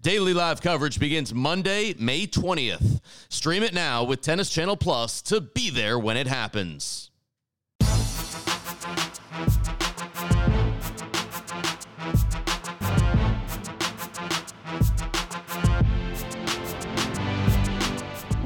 Daily live coverage begins Monday, May 20th. Stream it now with Tennis Channel Plus to be there when it happens.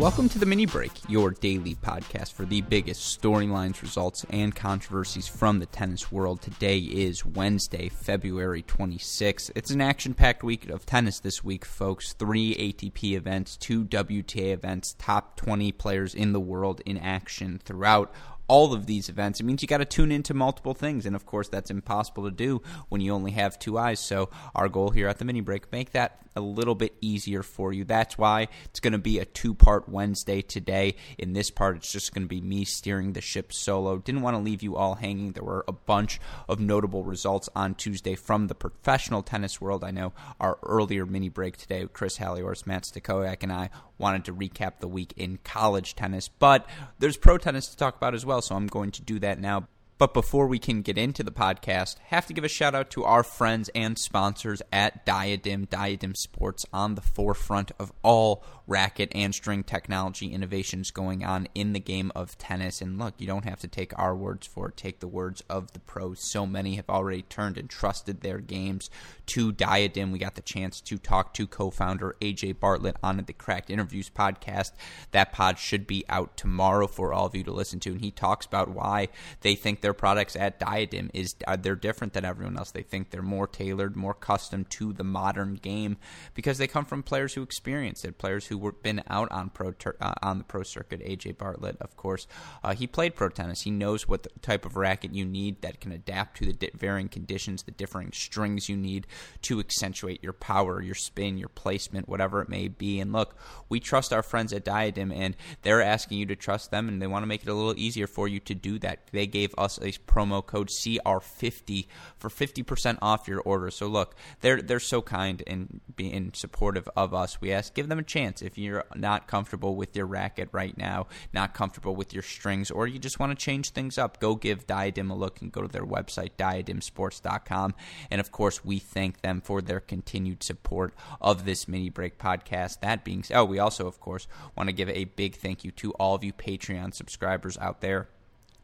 Welcome to the Mini Break, your daily podcast for the biggest storylines, results, and controversies from the tennis world. Today is Wednesday, February 26th. It's an action packed week of tennis this week, folks. Three ATP events, two WTA events, top 20 players in the world in action throughout all of these events, it means you got to tune into multiple things. And of course, that's impossible to do when you only have two eyes. So, our goal here at the mini break, make that a little bit easier for you. That's why it's going to be a two part Wednesday today. In this part, it's just going to be me steering the ship solo. Didn't want to leave you all hanging. There were a bunch of notable results on Tuesday from the professional tennis world. I know our earlier mini break today, Chris Halliors, Matt Stakoyak, and I wanted to recap the week in college tennis, but there's pro tennis to talk about as well, so I'm going to do that now. But before we can get into the podcast, have to give a shout out to our friends and sponsors at Diadem, Diadem Sports on the forefront of all racket and string technology innovations going on in the game of tennis. And look, you don't have to take our words for it, take the words of the pros. So many have already turned and trusted their games to Diadem. We got the chance to talk to co founder AJ Bartlett on the Cracked Interviews podcast. That pod should be out tomorrow for all of you to listen to. And he talks about why they think their products at Diadem is uh, they're different than everyone else. They think they're more tailored, more custom to the modern game because they come from players who experienced it, players who were been out on pro ter- uh, on the pro circuit. AJ Bartlett, of course, uh, he played pro tennis. He knows what type of racket you need that can adapt to the di- varying conditions, the differing strings you need to accentuate your power, your spin, your placement, whatever it may be. And look, we trust our friends at Diadem, and they're asking you to trust them, and they want to make it a little easier for you to do that. They gave us a promo code CR50 for 50% off your order. So look, they're they're so kind and being supportive of us. We ask give them a chance if you're not comfortable with your racket right now, not comfortable with your strings, or you just want to change things up. Go give Diadem a look and go to their website diademsports.com. And of course, we thank them for their continued support of this mini break podcast. That being said, oh, we also of course want to give a big thank you to all of you Patreon subscribers out there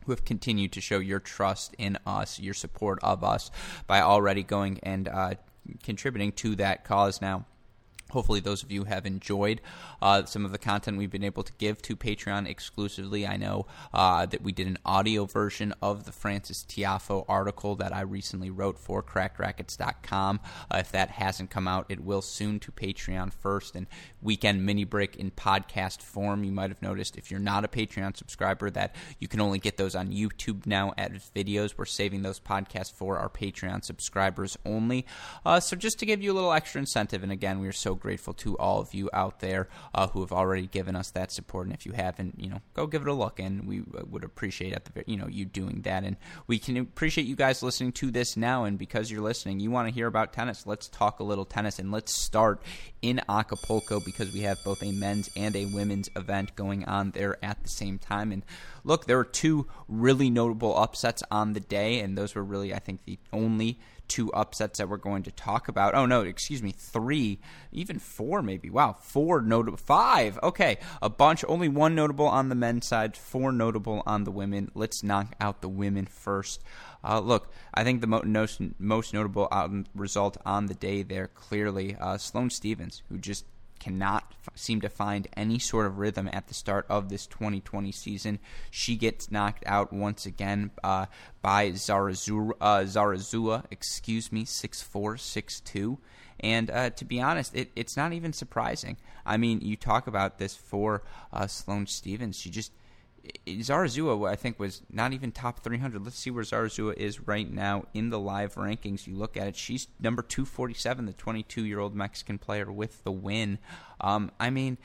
who have continued to show your trust in us, your support of us by already going and uh, contributing to that cause now. Hopefully, those of you have enjoyed uh, some of the content we've been able to give to Patreon exclusively. I know uh, that we did an audio version of the Frances Tiafoe article that I recently wrote for crackedracquets.com. Uh, if that hasn't come out, it will soon to Patreon first. And weekend mini break in podcast form. You might have noticed if you're not a Patreon subscriber that you can only get those on YouTube now as videos. We're saving those podcasts for our Patreon subscribers only. Uh, so, just to give you a little extra incentive, and again, we are so grateful to all of you out there uh, who have already given us that support. And if you haven't, you know, go give it a look, and we uh, would appreciate at the you know you doing that. And we can appreciate you guys listening to this now. And because you're listening, you want to hear about tennis. Let's talk a little tennis, and let's start in Acapulco because we have both a men's and a women's event going on there at the same time. And look, there were two really notable upsets on the day, and those were really, I think, the only two upsets that we're going to talk about. Oh no, excuse me, three, even four maybe. Wow, four notable, five. Okay, a bunch. Only one notable on the men's side, four notable on the women. Let's knock out the women first. Uh, look, I think the most, notable um, result on the day there clearly uh, Sloane Stephens, who just cannot f- seem to find any sort of rhythm at the start of this 2020 season. She gets knocked out once again uh, by Zarazua, uh, Zarazua, excuse me, six four six two. And uh, to be honest, it, it's not even surprising. I mean, you talk about this for uh, Sloane Stephens. She just Zarazua, I think, was not even top 300. Let's see where Zarazua is right now in the live rankings. You look at it, she's number 247, the 22 year old Mexican player with the win. Um, I mean,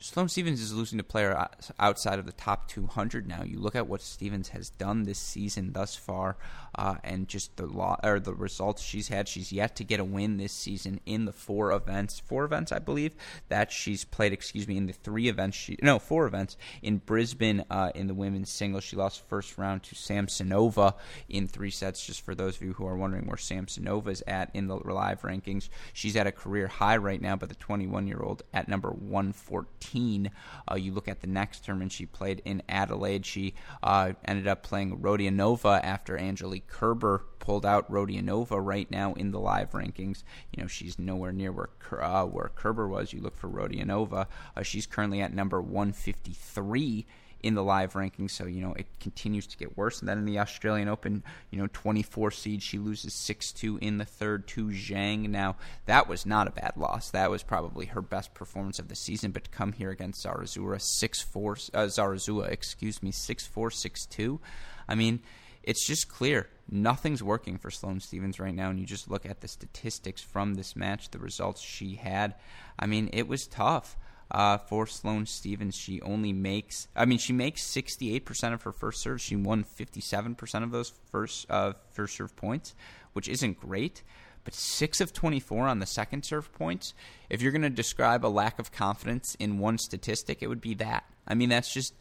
Sloane Stephens is losing to player outside of the top 200 now. You look at what Stephens has done this season thus far, uh, and just the law or the results she's had. She's yet to get a win this season in the four events, four events I believe that she's played. Excuse me, in the three events, she, no four events in Brisbane uh, in the women's singles. She lost first round to Samsonova in three sets. Just for those of you who are wondering where Samsonova is at in the live rankings, she's at a career high right now, but the 21 year old at number 114. Uh, you look at the next tournament she played in Adelaide. She uh, ended up playing Rodionova after Angelique Kerber pulled out Rodionova right now in the live rankings. You know, she's nowhere near where uh, where Kerber was. You look for Rodionova. Uh, she's currently at number 153 in the live rankings. So, you know, it continues to get worse. And then in the Australian Open, you know, 24 seed, she loses 6 2 in the third to Zhang. Now, that was not a bad loss. That was probably her best performance of the season. But to come here against Zarazua, 6 4, uh, Zarazua, excuse me, 6 4, 6 2. I mean, it's just clear nothing's working for Sloane Stephens right now. And you just look at the statistics from this match, the results she had. I mean, it was tough uh, for Sloane Stephens. She only makes, I mean, she makes 68% of her first serves. She won 57% of those first uh, first serve points, which isn't great. But six of 24 on the second serve points. If you're going to describe a lack of confidence in one statistic, it would be that. I mean, that's just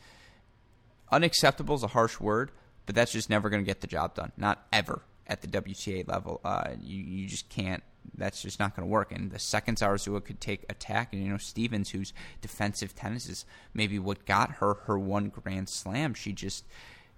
unacceptable is a harsh word, but that's just never going to get the job done. Not ever at the WTA level. Uh, you, you just can't that's just not going to work. And the second Zarazua could take attack, and you know Stephens, whose defensive tennis is maybe what got her her one Grand Slam, she just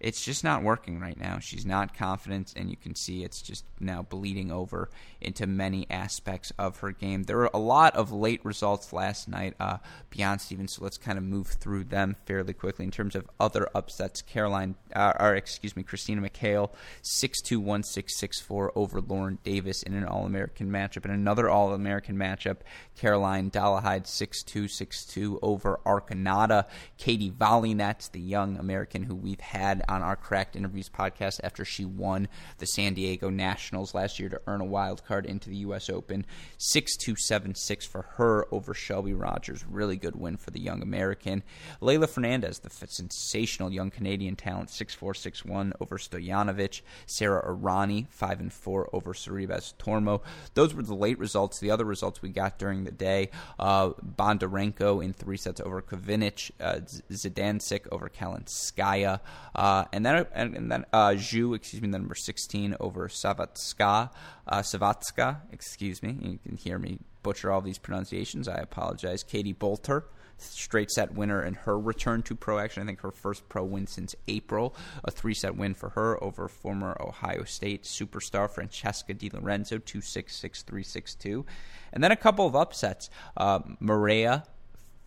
it's just not working right now. She's not confident, and you can see it's just now bleeding over into many aspects of her game. There were a lot of late results last night uh, beyond Stephens, so let's kind of move through them fairly quickly in terms of other upsets. Caroline, uh, or excuse me, Christina McHale, six two one six six four over Lauren Davis in an All American matchup, and another All American matchup. Caroline Dolehide six two six two over Arconada. Katie Volynets, the young American who we've had on our Cracked Interviews podcast after she won the San Diego Nationals last year to earn a wild card into the U.S. Open. 6 2 7 6 for her over Shelby Rogers. Really good win for the young American. Leylah Fernandez, the sensational young Canadian talent, 6 4 6 1 over Stojanovic. Sarah Errani, 5 and 4 over Sorribes Tormo. Those were the late results. The other results we got during the day uh, Bondarenko in three sets over Kovinic, uh, Zidansek over Kalinskaya. Uh, uh, and then and, and then uh, Zhu, excuse me, the number sixteen over Savatska, uh, Savatska, excuse me. You can hear me butcher all these pronunciations. I apologize. Katie Boulter, straight set winner in her return to pro action. I think her first pro win since April. A three set win for her over former Ohio State superstar Francesca Di Lorenzo, 2 6 6 3 6 2. And then a couple of upsets. Uh, Maria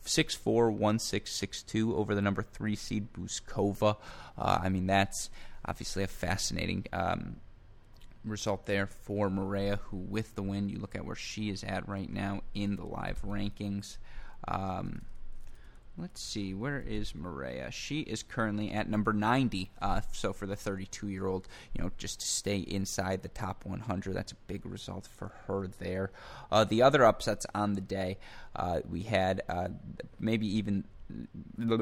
six four one six six two over the number three seed Bouzkova. Uh, I mean, that's obviously a fascinating um, result there for Maria, who with the win, you look at where she is at right now in the live rankings. Um, Let's see, where is Maria? She is currently at number 90. Uh, so for the 32 year old, you know, just to stay inside the top 100, that's a big result for her there. Uh, the other upsets on the day, uh, we had uh, maybe even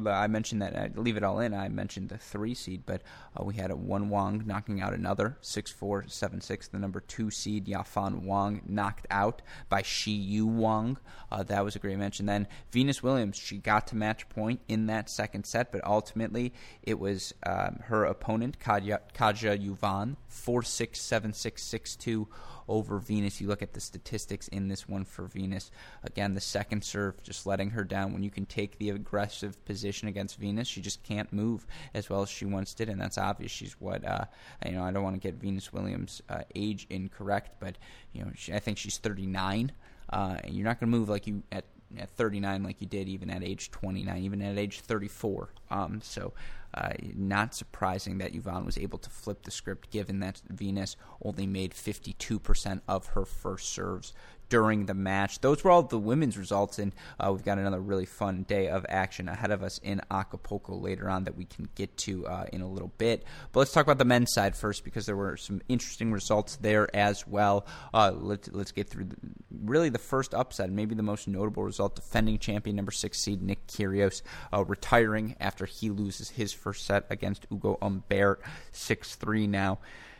I mentioned that I leave it all in. I mentioned the three seed, but uh, we had a one Wang knocking out another six four seven six. The number two seed Yafan Wang knocked out by Xiyu Wang. Uh, that was a great match. And then Venus Williams, she got to match point in that second set, but ultimately it was um, her opponent Kaja, Kaja Juvan four six seven six six two over Venus. You look at the statistics in this one for Venus. Again, the second serve, just letting her down. When you can take the aggressive position against Venus, she just can't move as well as she once did, and that's obvious. She's what uh, you know. I don't want to get Venus Williams' uh, age incorrect, but you know, she, I think she's 39. Uh, and you're not going to move like you at at 39 like you did even at age 29, even at age 34. Um, so uh, not surprising that Juvan was able to flip the script, given that Venus only made 52% of her first serves during the match. Those were all the women's results, and uh, we've got another really fun day of action ahead of us in Acapulco later on that we can get to uh, in a little bit. But let's talk about the men's side first because there were some interesting results there as well. Uh, let's, let's get through the, really the first upset, maybe the most notable result. Defending champion number six seed Nick Kyrgios uh, retiring after he loses his first set against Ugo Humbert, six three now.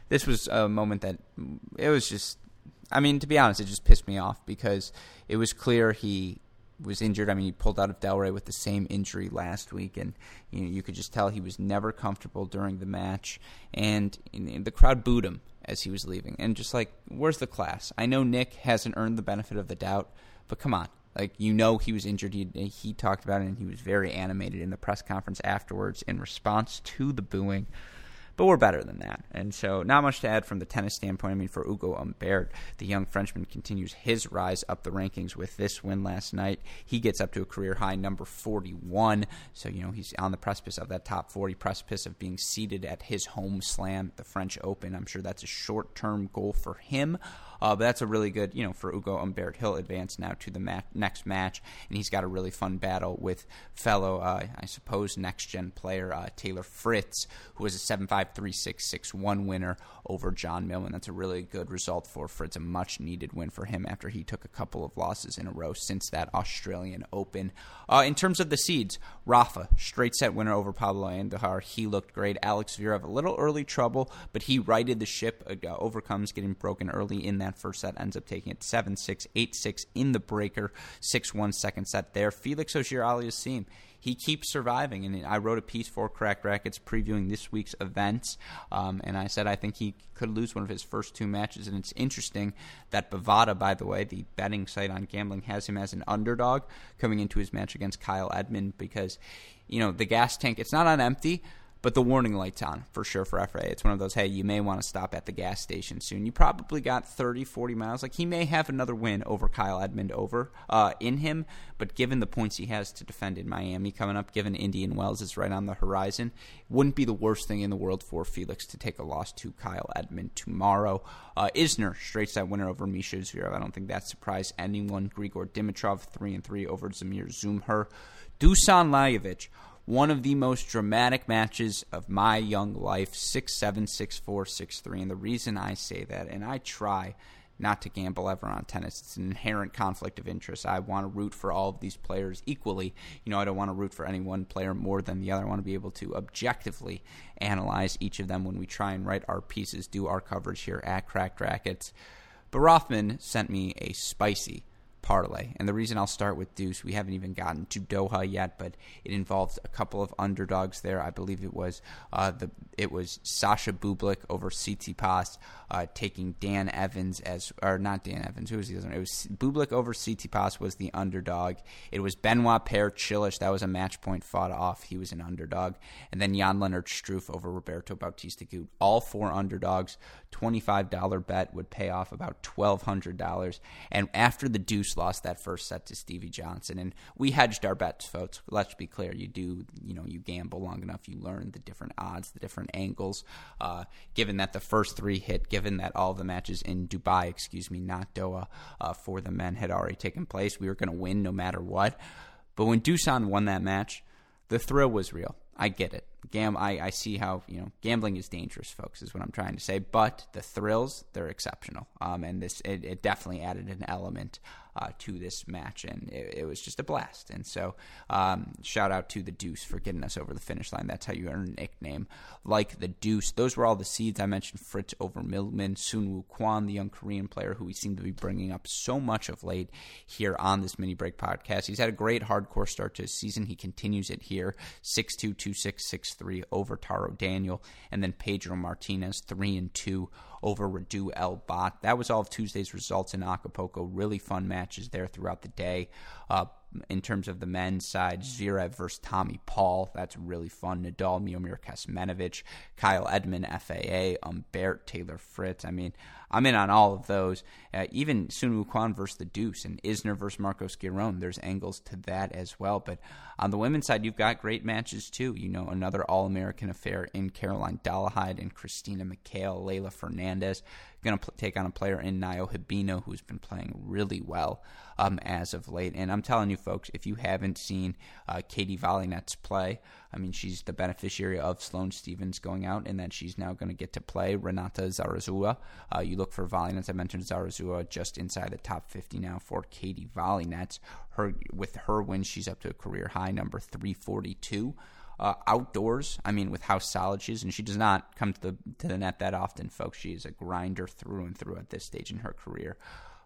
This was a moment that mm, it was just I mean, to be honest, it just pissed me off because it was clear he was injured. I mean, he pulled out of Delray with the same injury last week, and you know you could just tell he was never comfortable during the match. And, and the crowd booed him as he was leaving, and just like, where's the class? I know Nick hasn't earned the benefit of the doubt, but come on. Like you know, he was injured. He he talked about it, and he was very animated in the press conference afterwards in response to the booing but we're better than that. And so, not much to add from the tennis standpoint. I mean, for Ugo Humbert, the young Frenchman continues his rise up the rankings with this win last night. He gets up to a career high number 41. So, you know, he's on the precipice of that top 40 precipice of being seated at his home slam, the French Open. I'm sure that's a short term goal for him. Uh, but that's a really good, you know, for Ugo Humbert. He'll advance now to the next match, and he's got a really fun battle with fellow, uh, I suppose, next gen player uh, Taylor Fritz, who was a 7 5 3 6 6 1 winner over John Millman. That's a really good result for Fritz, a much needed win for him after he took a couple of losses in a row since that Australian Open. Uh, in terms of the seeds, Rafa, straight set winner over Pablo Andujar. He looked great. Alex Zverev, a little early trouble, but he righted the ship, uh, overcomes getting broken early in that that first set, ends up taking it 7 6, 8 6 in the breaker, 6 1 second set there. Felix Auger-Aliassime he keeps surviving. And I wrote a piece for Cracked Racquets previewing this week's events, um, and I said I think he could lose one of his first two matches. And it's interesting that Bovada, by the way, the betting site on gambling, has him as an underdog coming into his match against Kyle Edmund because, you know, the gas tank, it's not on empty but the warning light's on for sure for FRA. It's one of those, hey, you may want to stop at the gas station soon. You probably got 30, 40 miles. Like, he may have another win over Kyle Edmund over uh, in him, but given the points he has to defend in Miami coming up, given Indian Wells is right on the horizon, wouldn't be the worst thing in the world for Felix to take a loss to Kyle Edmund tomorrow. Uh, Isner, straight set winner over Mischa Zverev. I don't think that surprised anyone. Grigor Dimitrov, 3 and 3 over Damir Dzumhur. Dusan Lajovic one of the most dramatic matches of my young life 6 7, 6 4, 6 3. And the reason I say that, and I try not to gamble ever on tennis, it's an inherent conflict of interest. I want to root for all of these players equally. You know, I don't want to root for any one player more than the other. I want to be able to objectively analyze each of them when we try and write our pieces, do our coverage here at Cracked Racquets. But Rothman sent me a spicy parlay. And the reason I'll start with Deuce, we haven't even gotten to Doha yet, but it involves a couple of underdogs there. I believe it was uh, the it was Sasha Bublik over Tsitsipas, uh, taking Dan Evans as or not Dan Evans. Who was the other one? It was Bublik over Tsitsipas was the underdog. It was Benoit Paire Cilic. That was a match point fought off. He was an underdog. And then Jan Lennard Struff over Roberto Bautista Agut. All four underdogs. $25 bet would pay off about $1,200. And after the Deuce lost that first set to Stevie Johnson, and we hedged our bets, folks. Let's be clear. You do, you know, you gamble long enough, you learn the different odds, the different angles. Uh, given that the first three hit, given that all the matches in Dubai, excuse me, not Doha, uh, for the men had already taken place, we were going to win no matter what. But when Dusan won that match, the thrill was real. I get it. Gam, I, I see how you know gambling is dangerous, folks. Is what I'm trying to say. But the thrills, they're exceptional. Um, and this it, it definitely added an element uh, to this match, and it, it, was just a blast. And so, um, shout out to the Deuce for getting us over the finish line. That's how you earn a nickname like the Deuce. Those were all the seeds I mentioned. Fritz over Millman, Soonwoo Kwon, the young Korean player who we seem to be bringing up so much of late here on this mini break podcast. He's had a great hardcore start to his season. He continues it here, six two two six six three over Taro Daniel, and then Pedro Martinez three and two over Radu Albot. That was all of Tuesday's results in Acapulco. Really fun matches there throughout the day. Uh, in terms of the men's side, Zverev versus Tommy Paul. That's really fun. Nadal, Miomir Kecmanovic, Kyle Edmund, FAA, Humbert, Taylor Fritz. I mean, I'm in on all of those. Uh, even Kwon versus the Deuce and Isner versus Marcos Giron. There's angles to that as well. But on the women's side, you've got great matches too. You know, another All American affair in Caroline Dolehide and Christina McHale, Leylah Fernandez. going to pl- take on a player in Nao Hibino who's been playing really well um, as of late. And I'm telling you, folks, if you haven't seen uh, Katie Volynets play, I mean, she's the beneficiary of Sloane Stephens going out, and then she's now going to get to play Renata Zarazua. Uh, you look for Volynets. I mentioned Zarazua just inside the top 50 now for Katie Volynets. Her with her win, she's up to a career high number 342. Uh, outdoors, I mean, with how solid she is, and she does not come to the to the net that often, folks. She is a grinder through and through at this stage in her career.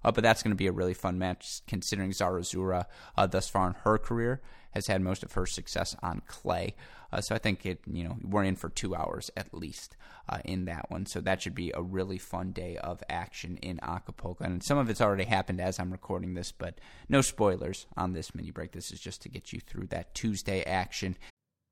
Uh, but that's going to be a really fun match, considering Zarazua uh, thus far in her career has had most of her success on clay. Uh, so I think it, you know, we're in for two hours at least uh, in that one. So that should be a really fun day of action in Acapulco. And some of it's already happened as I'm recording this, but no spoilers on this mini break. This is just to get you through that Tuesday action.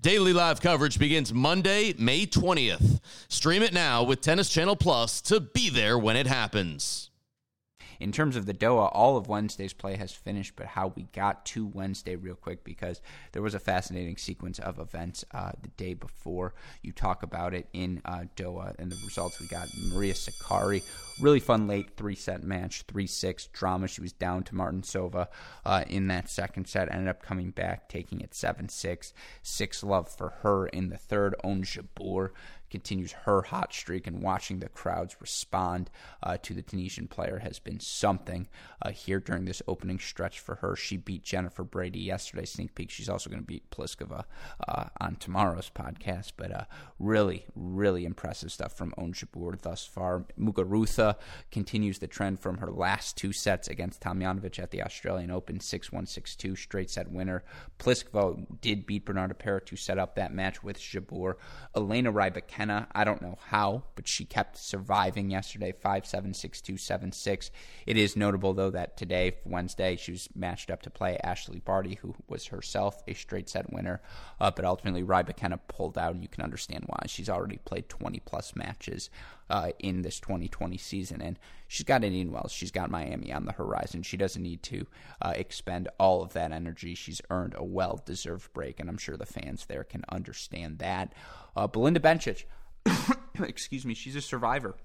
Daily live coverage begins Monday, May 20th. Stream it now with Tennis Channel Plus to be there when it happens in terms of the Doha, all of Wednesday's play has finished, but how we got to Wednesday real quick because there was a fascinating sequence of events uh, the day before. You talk about it in uh, Doha and the results we got. Maria Sakkari, really fun late three set match, 3 6 drama. She was down to Martincova uh, in that second set, ended up coming back, taking it 7 6. 6 love for her in the third. Ons Jabeur continues her hot streak, and watching the crowds respond uh, to the Tunisian player has been something uh, here during this opening stretch for her. She beat Jennifer Brady yesterday, sneak peek. She's also going to beat Pliskova uh, on tomorrow's podcast, but uh, really, really impressive stuff from Ons Jabeur thus far. Muguruza continues the trend from her last two sets against Tomljanovic at the Australian Open, 6 1 6 2, straight set winner. Pliskova did beat Bernarda Pera to set up that match with Jabeur. Elena Rybakina McKenna. I don't know how, but she kept surviving yesterday, 5 7 6 2 7 6. It is notable, though, that today, Wednesday, she was matched up to play Ashleigh Barty, who was herself a straight set winner. Uh, but ultimately, Rybakina pulled out, and you can understand why. She's already played 20 plus matches uh, in this 2020 season. And she's got Indian Wells. She's got Miami on the horizon. She doesn't need to uh, expend all of that energy. She's earned a well deserved break, and I'm sure the fans there can understand that. Uh, Belinda Bencic, excuse me, she's a survivor.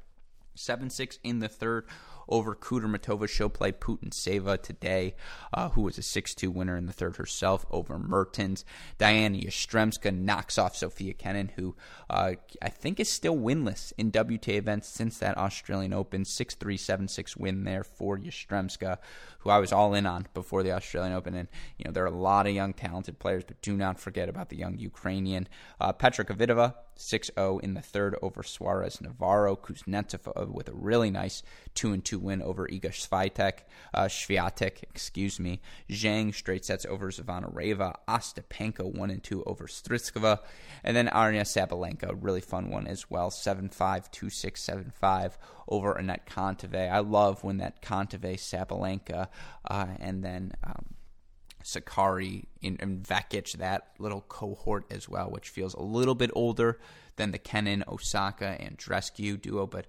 7 6 in the third over Kudermetova. She'll play Putintseva today, uh, who was a 6 2 winner in the third herself over Mertens. Diana Yastremska knocks off Sofia Kenin, who uh, I think is still winless in WTA events since that Australian Open. 6 3 7 6 win there for Yastremska, who I was all in on before the Australian Open. And, you know, there are a lot of young, talented players, but do not forget about the young Ukrainian. Uh, Petra Kvitova, 6 0 in the third over Suarez Navarro. Kuznetsova with a really nice 2 2 win over Iga Swiatek, uh, Swiatek, excuse me. Zhang straight sets over Zvonareva. Ostapenko 1 and 2 over Strycova. And then Aryna Sabalenka, really fun one as well. 7 5, 2 6, 7 5 over Anett Kontaveit. I love when that Kontaveit Sabalenka uh, and then. Um, Sakkari and, and Vekic, that little cohort as well, which feels a little bit older than the Kenin, Osaka, and Andreescu duo, but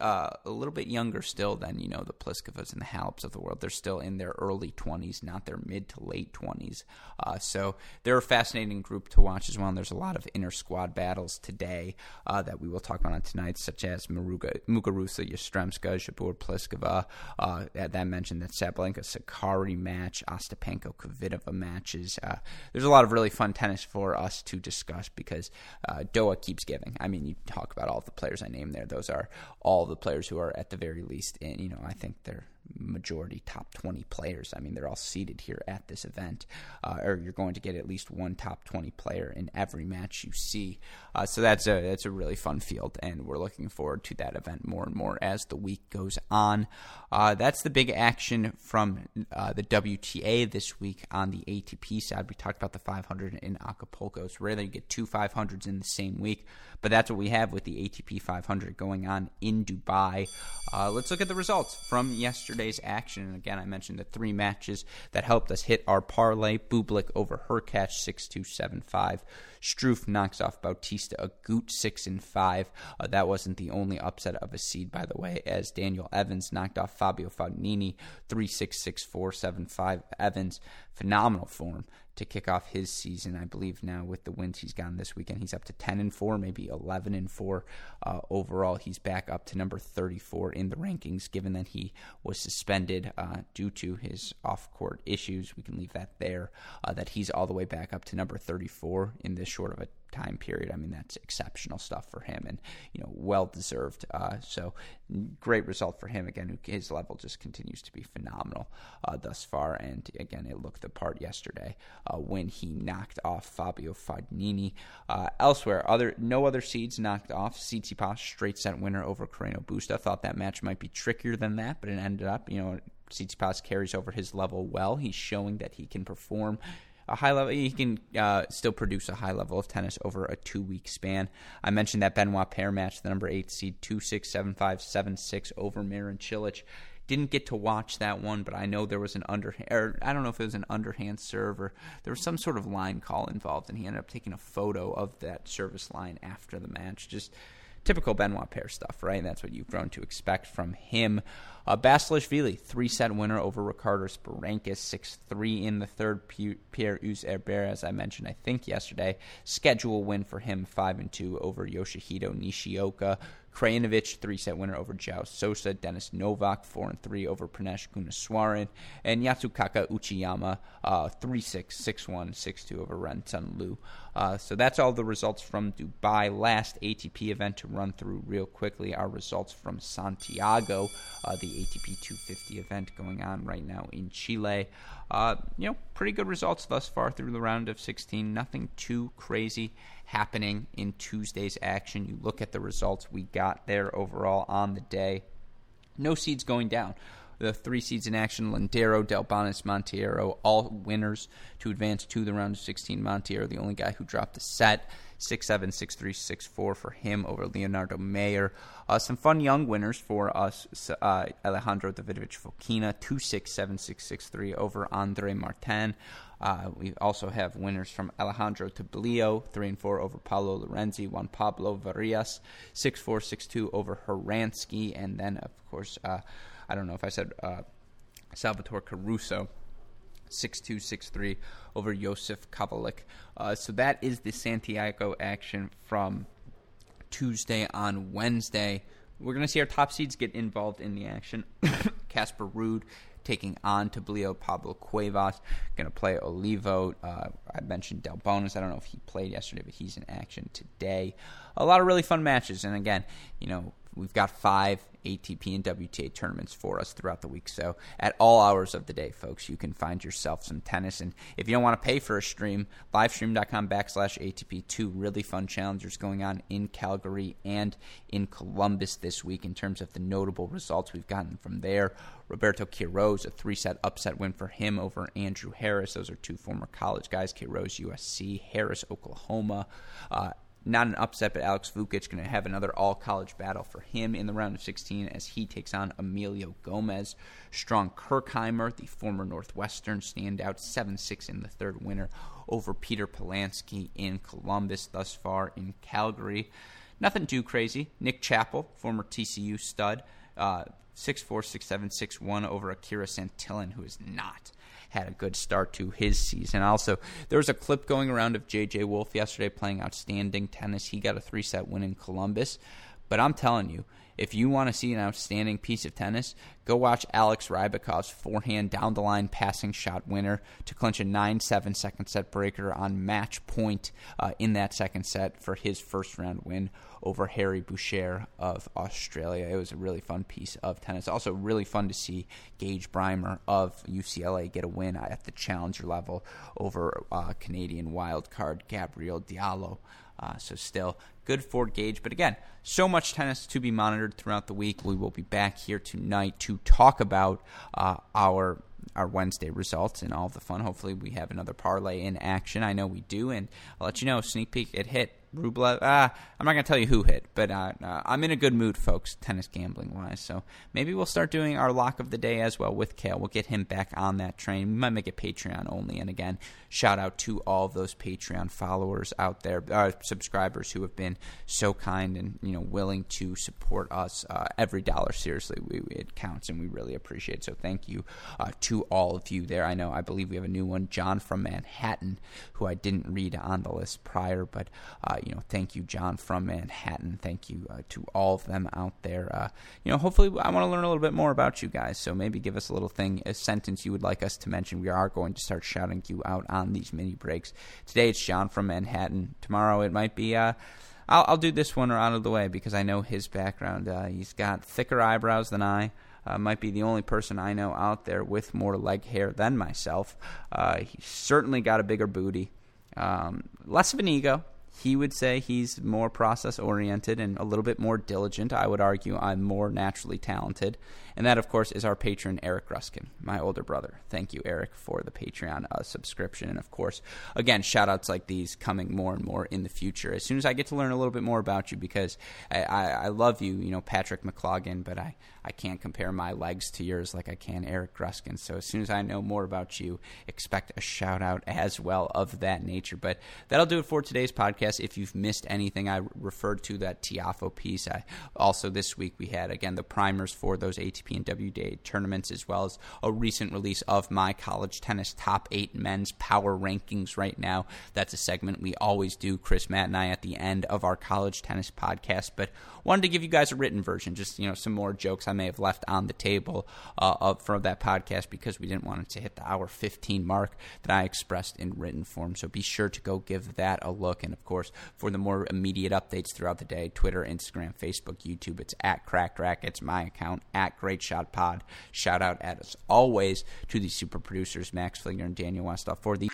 uh, a little bit younger still than you know the Pliskovas and the Haleps of the world. They're still in their early 20s, not their mid to late 20s. Uh, so they're a fascinating group to watch as well. And there's a lot of inner squad battles today uh, that we will talk about on tonight, such as Maruga, Muguruza, Yastremska, Jabeur Pliskova. Uh, that mentioned that Sabalenka Sakkari match, Ostapenko Kvitova matches. Uh, there's a lot of really fun tennis for us to discuss because uh, Doha keeps giving. I mean, you talk about all the players I named there; those are all the players who are at the very least in, you know, I think they're majority top 20 players. I mean, they're all seated here at this event, uh, or you're going to get at least one top 20 player in every match you see. Uh, so that's a that's a really fun field, and we're looking forward to that event more and more as the week goes on. Uh, that's the big action from uh, the WTA this week on the ATP side. We talked about the 500 in Acapulco. It's rare that you get two 500s in the same week, but that's what we have with the ATP 500 going on in Dubai. Uh, let's look at the results from yesterday yesterday's action. And again, I mentioned the three matches that helped us hit our parlay. Bublik over Hurkacz, 6 2 7 5. Struff knocks off Bautista Agut, 6 and 5. Uh, that wasn't the only upset of a seed, by the way, as Daniel Evans knocked off Fabio Fognini, 3 6 6 4 7 5. Evans, phenomenal form to kick off his season. I believe now with the wins he's gotten this weekend, he's up to 10 and 4, maybe 11 and 4 uh, overall. He's back up to number 34 in the rankings, given that he was suspended uh, due to his off court issues. We can leave that there. Uh, that he's all the way back up to number 34 in this short of a time period. I mean, that's exceptional stuff for him, and you know, well deserved. Uh, so, great result for him. Again, his level just continues to be phenomenal uh, thus far. And again, it looked the part yesterday uh, when he knocked off Fabio Fognini. Uh, elsewhere, other no other seeds knocked off. Tsitsipas straight set winner over Carreno Busta. Thought that match might be trickier than that, but it ended up, you know. Tsitsipas carries over his level well. He's showing that he can perform a high level. He can uh, still produce a high level of tennis over a two week span. I mentioned that Benoit Paire match, the number eight seed, two six seven five seven six over Marin Cilic. Didn't get to watch that one, but I know there was an underhand, or I don't know if it was an underhand serve or there was some sort of line call involved, and he ended up taking a photo of that service line after the match. Just typical Benoit Paire stuff, right? That's what you've grown to expect from him. Uh, Basilashvili, three set winner over Ricardas Berankis, 6 3 in the third. Pierre Hugues Herbert, as I mentioned, I think yesterday. Schedule win for him, 5 and 2 over Yoshihito Nishioka. Krajinovic, three set winner over Joao Sousa. Dennis Novak, 4 and 3 over Prajnesh Gunneswaran. And Yasutaka Uchiyama, uh, 3 6, 6 1, 6 2 over Yen Hsun Lu. Uh, so that's all the results from Dubai. Last ATP event to run through real quickly our results from Santiago, uh, the ATP 250 event going on right now in Chile. Uh, you know, pretty good results thus far through the round of 16. Nothing too crazy happening in Tuesday's action. You look at the results we got there overall on the day. No seeds going down the three seeds in action Londero, Delbonis, Monteiro, all winners to advance to the round of 16. Monteiro, the only guy who dropped a set. 6 7, 6 3, 6 4 for him over Leonardo Mayer. Uh, some fun young winners for us uh, Alejandro Davidovich Fokina, 2 6 7, 6 6 3 over Andrej Martin. Uh, we also have winners from Alejandro Tabilo, 3 and 4 over Paolo Lorenzi, Juan Pablo Varillas, 6 4, 6 2 over Horansky, and then, of course, uh, I don't know if I said uh, Salvatore Caruso. 6263 over Jozef Kovalik. Uh, so that is the Santiago action from Tuesday on Wednesday. We're going to see our top seeds get involved in the action. Casper Ruud taking on Tabilo Pablo Cuevas. Going to play Olivo. Uh, I mentioned Del Delbonis. I don't know if he played yesterday, but he's in action today. A lot of really fun matches. And again, you know, we've got five ATP and WTA tournaments for us throughout the week. So at all hours of the day, folks, you can find yourself some tennis. And if you don't want to pay for a stream, livestream.com backslash ATP. Two really fun challengers going on in Calgary and in Columbus this week in terms of the notable results we've gotten from there. Roberto Quiroz, a three set upset win for him over Andrew Harris. Those are two former college guys. Quiroz, USC, Harris, Oklahoma. Uh, not an upset, but Alex Vukic going to have another all college battle for him in the round of 16 as he takes on Emilio Gomez. Strong Kirchheimer, the former Northwestern standout, 7 6 in the third winner over Peter Polansky in Columbus, thus far in Calgary. Nothing too crazy. Nick Chappell, former TCU stud, uh, 6 4, 6 7, 6 1 over Akira Santillan, who is not had a good start to his season. Also, there was a clip going around of J.J. Wolf yesterday playing outstanding tennis. He got a three set win in Columbus. But I'm telling you, if you want to see an outstanding piece of tennis, go watch Alex Rybakov's forehand down the line passing shot winner to clinch a 9 7 second set breaker on match point uh, in that second set for his first round win over Harry Bourchier of Australia. It was a really fun piece of tennis. Also, really fun to see Gage Brymer of UCLA get a win at the challenger level over uh, Canadian wildcard Gabriel Diallo. Uh, so, still good for Gage. But again, so much tennis to be monitored throughout the week. We will be back here tonight to talk about uh, our our Wednesday results and all the fun. Hopefully, we have another parlay in action. I know we do, and I'll let you know. Sneak peek, it hit Rublev. Uh, I'm not going to tell you who hit, but uh, uh, I'm in a good mood, folks, tennis gambling wise. So maybe we'll start doing our lock of the day as well with Kale. We'll get him back on that train. We might make it Patreon only. And again, shout out to all those Patreon followers out there, uh, subscribers who have been so kind and you know willing to support us. Uh, every dollar, seriously, we, it counts, and we really appreciate it. So thank you uh, to all of you there. I know, I believe we have a new one, John from Manhattan, who I didn't read on the list prior, but uh, you know, thank you, John from Manhattan. Thank you uh, to all of them out there. Uh, you know, hopefully, I want to learn a little bit more about you guys. So maybe give us a little thing, a sentence you would like us to mention. We are going to start shouting you out on these mini breaks. Today it's John from Manhattan. Tomorrow it might be. Uh, I'll, I'll, do this one out of the way because I know his background. Uh, he's got thicker eyebrows than I. Uh, might be the only person I know out there with more leg hair than myself. Uh, he's certainly got a bigger booty, um, less of an ego. He would say he's more process oriented and a little bit more diligent. I would argue I'm more naturally talented. And that, of course, is our patron, Eric Gruskin, my older brother. Thank you, Eric, for the Patreon uh, subscription. And, of course, again, shout outs like these coming more and more in the future. As soon as I get to learn a little bit more about you, because I, I, I love you, you know, Patrick McCloggin, but I, I can't compare my legs to yours like I can Eric Gruskin. So as soon as I know more about you, expect a shout out as well of that nature. But that'll do it for today's podcast. If you've missed anything, I referred to that Tiafoe piece. I also this week we had again the primers for those ATP WTA tournaments, as well as a recent release of my college tennis top eight men's power rankings right now. That's a segment we always do, Chris, Matt, and I, at the end of our college tennis podcast. But wanted to give you guys a written version, just you know some more jokes I may have left on the table uh, from that podcast because we didn't want it to hit the hour 15 mark that I expressed in written form. So be sure to go give that a look. And of course, for the more immediate updates throughout the day, Twitter, Instagram, Facebook, YouTube, it's at Cracked Racquets, my account at Great Shot Pod. Shout out as always to the super producers Max Flinger and Daniel Westoff for the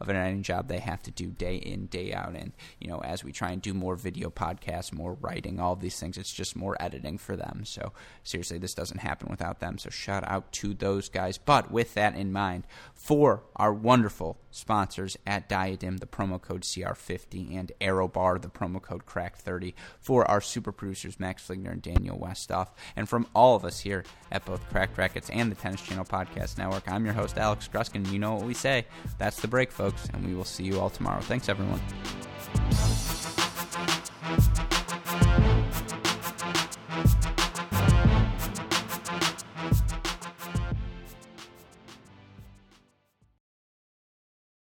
of an editing job they have to do day in, day out. And, you know, as we try and do more video podcasts, more writing, all these things, it's just more editing for them. So, seriously, this doesn't happen without them. So, shout out to those guys. But with that in mind, for our wonderful sponsors at Diadem, the promo code CR50, and ArrowBar, the promo code CRACK30, for our super producers, Max Fligner and Daniel Westoff, and from all of us here at both Cracked Racquets and the Tennis Channel Podcast Network, I'm your host, Alex Gruskin. You know what we say. That's the break, folks folks, and we will see you all tomorrow. Thanks, everyone.